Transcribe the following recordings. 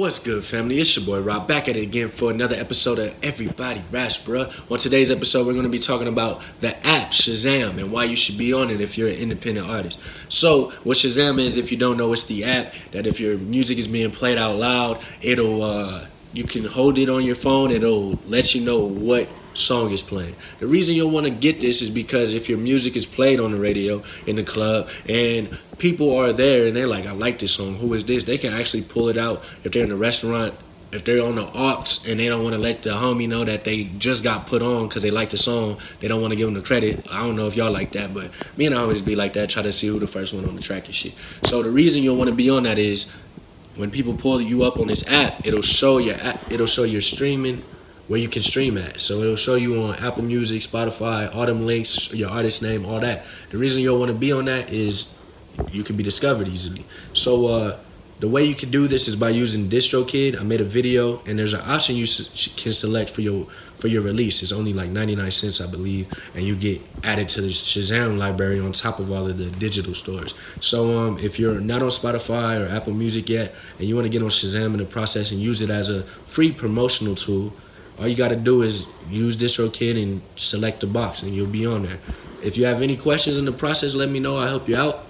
What's good, family? It's your boy Rah back at it again for another episode of Everybody Raps, bruh. On today's episode, we're going to be talking about the app Shazam and why you should be on it if you're an independent artist. So, what Shazam is, if you don't know, it's the app that if your music is being played out loud, it'll uh, you can hold it on your phone. It'll let you know what song is playing. The reason you'll want to get this is because if your music is played on the radio in the club and people are there and they're like, I like this song, who is this? They can actually pull it out if they're in a restaurant. If they're on the aux and they don't want to let the homie know that they just got put on because they like the song, they don't want to give them the credit. I don't know if y'all like that, but me and I always be like that, try to see who the first one on the track and shit. So the reason you'll want to be on that is when people pull you up on this app, it'll show your app, it'll show your streaming where you can stream at. So it'll show you on Apple Music, Spotify, all them links, your artist name, all that. The reason you'll want to be on that is you can be discovered easily. So uh, the way you can do this is by using DistroKid. I made a video, and there's an option you can select for your for your release. It's only like 99 cents, I believe, and you get added to the Shazam library on top of all of the digital stores. So um, if you're not on Spotify or Apple Music yet, and you want to get on Shazam in the process and use it as a free promotional tool, all you got to do is use DistroKid and select the box, and you'll be on there. If you have any questions in the process, let me know. I'll help you out.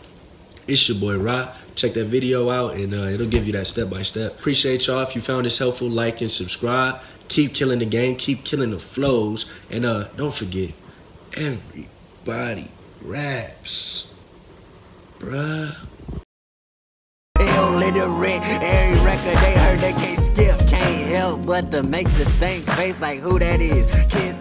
It's your boy Rah. Check that video out, and uh, it'll give you that step by step. Appreciate y'all. If you found this helpful, like and subscribe. Keep killing the game. Keep killing the flows, and uh, don't forget, everybody raps, bruh. Illiterate, every record they heard they can't skip, can't help but to make the stink face like who that is. Kids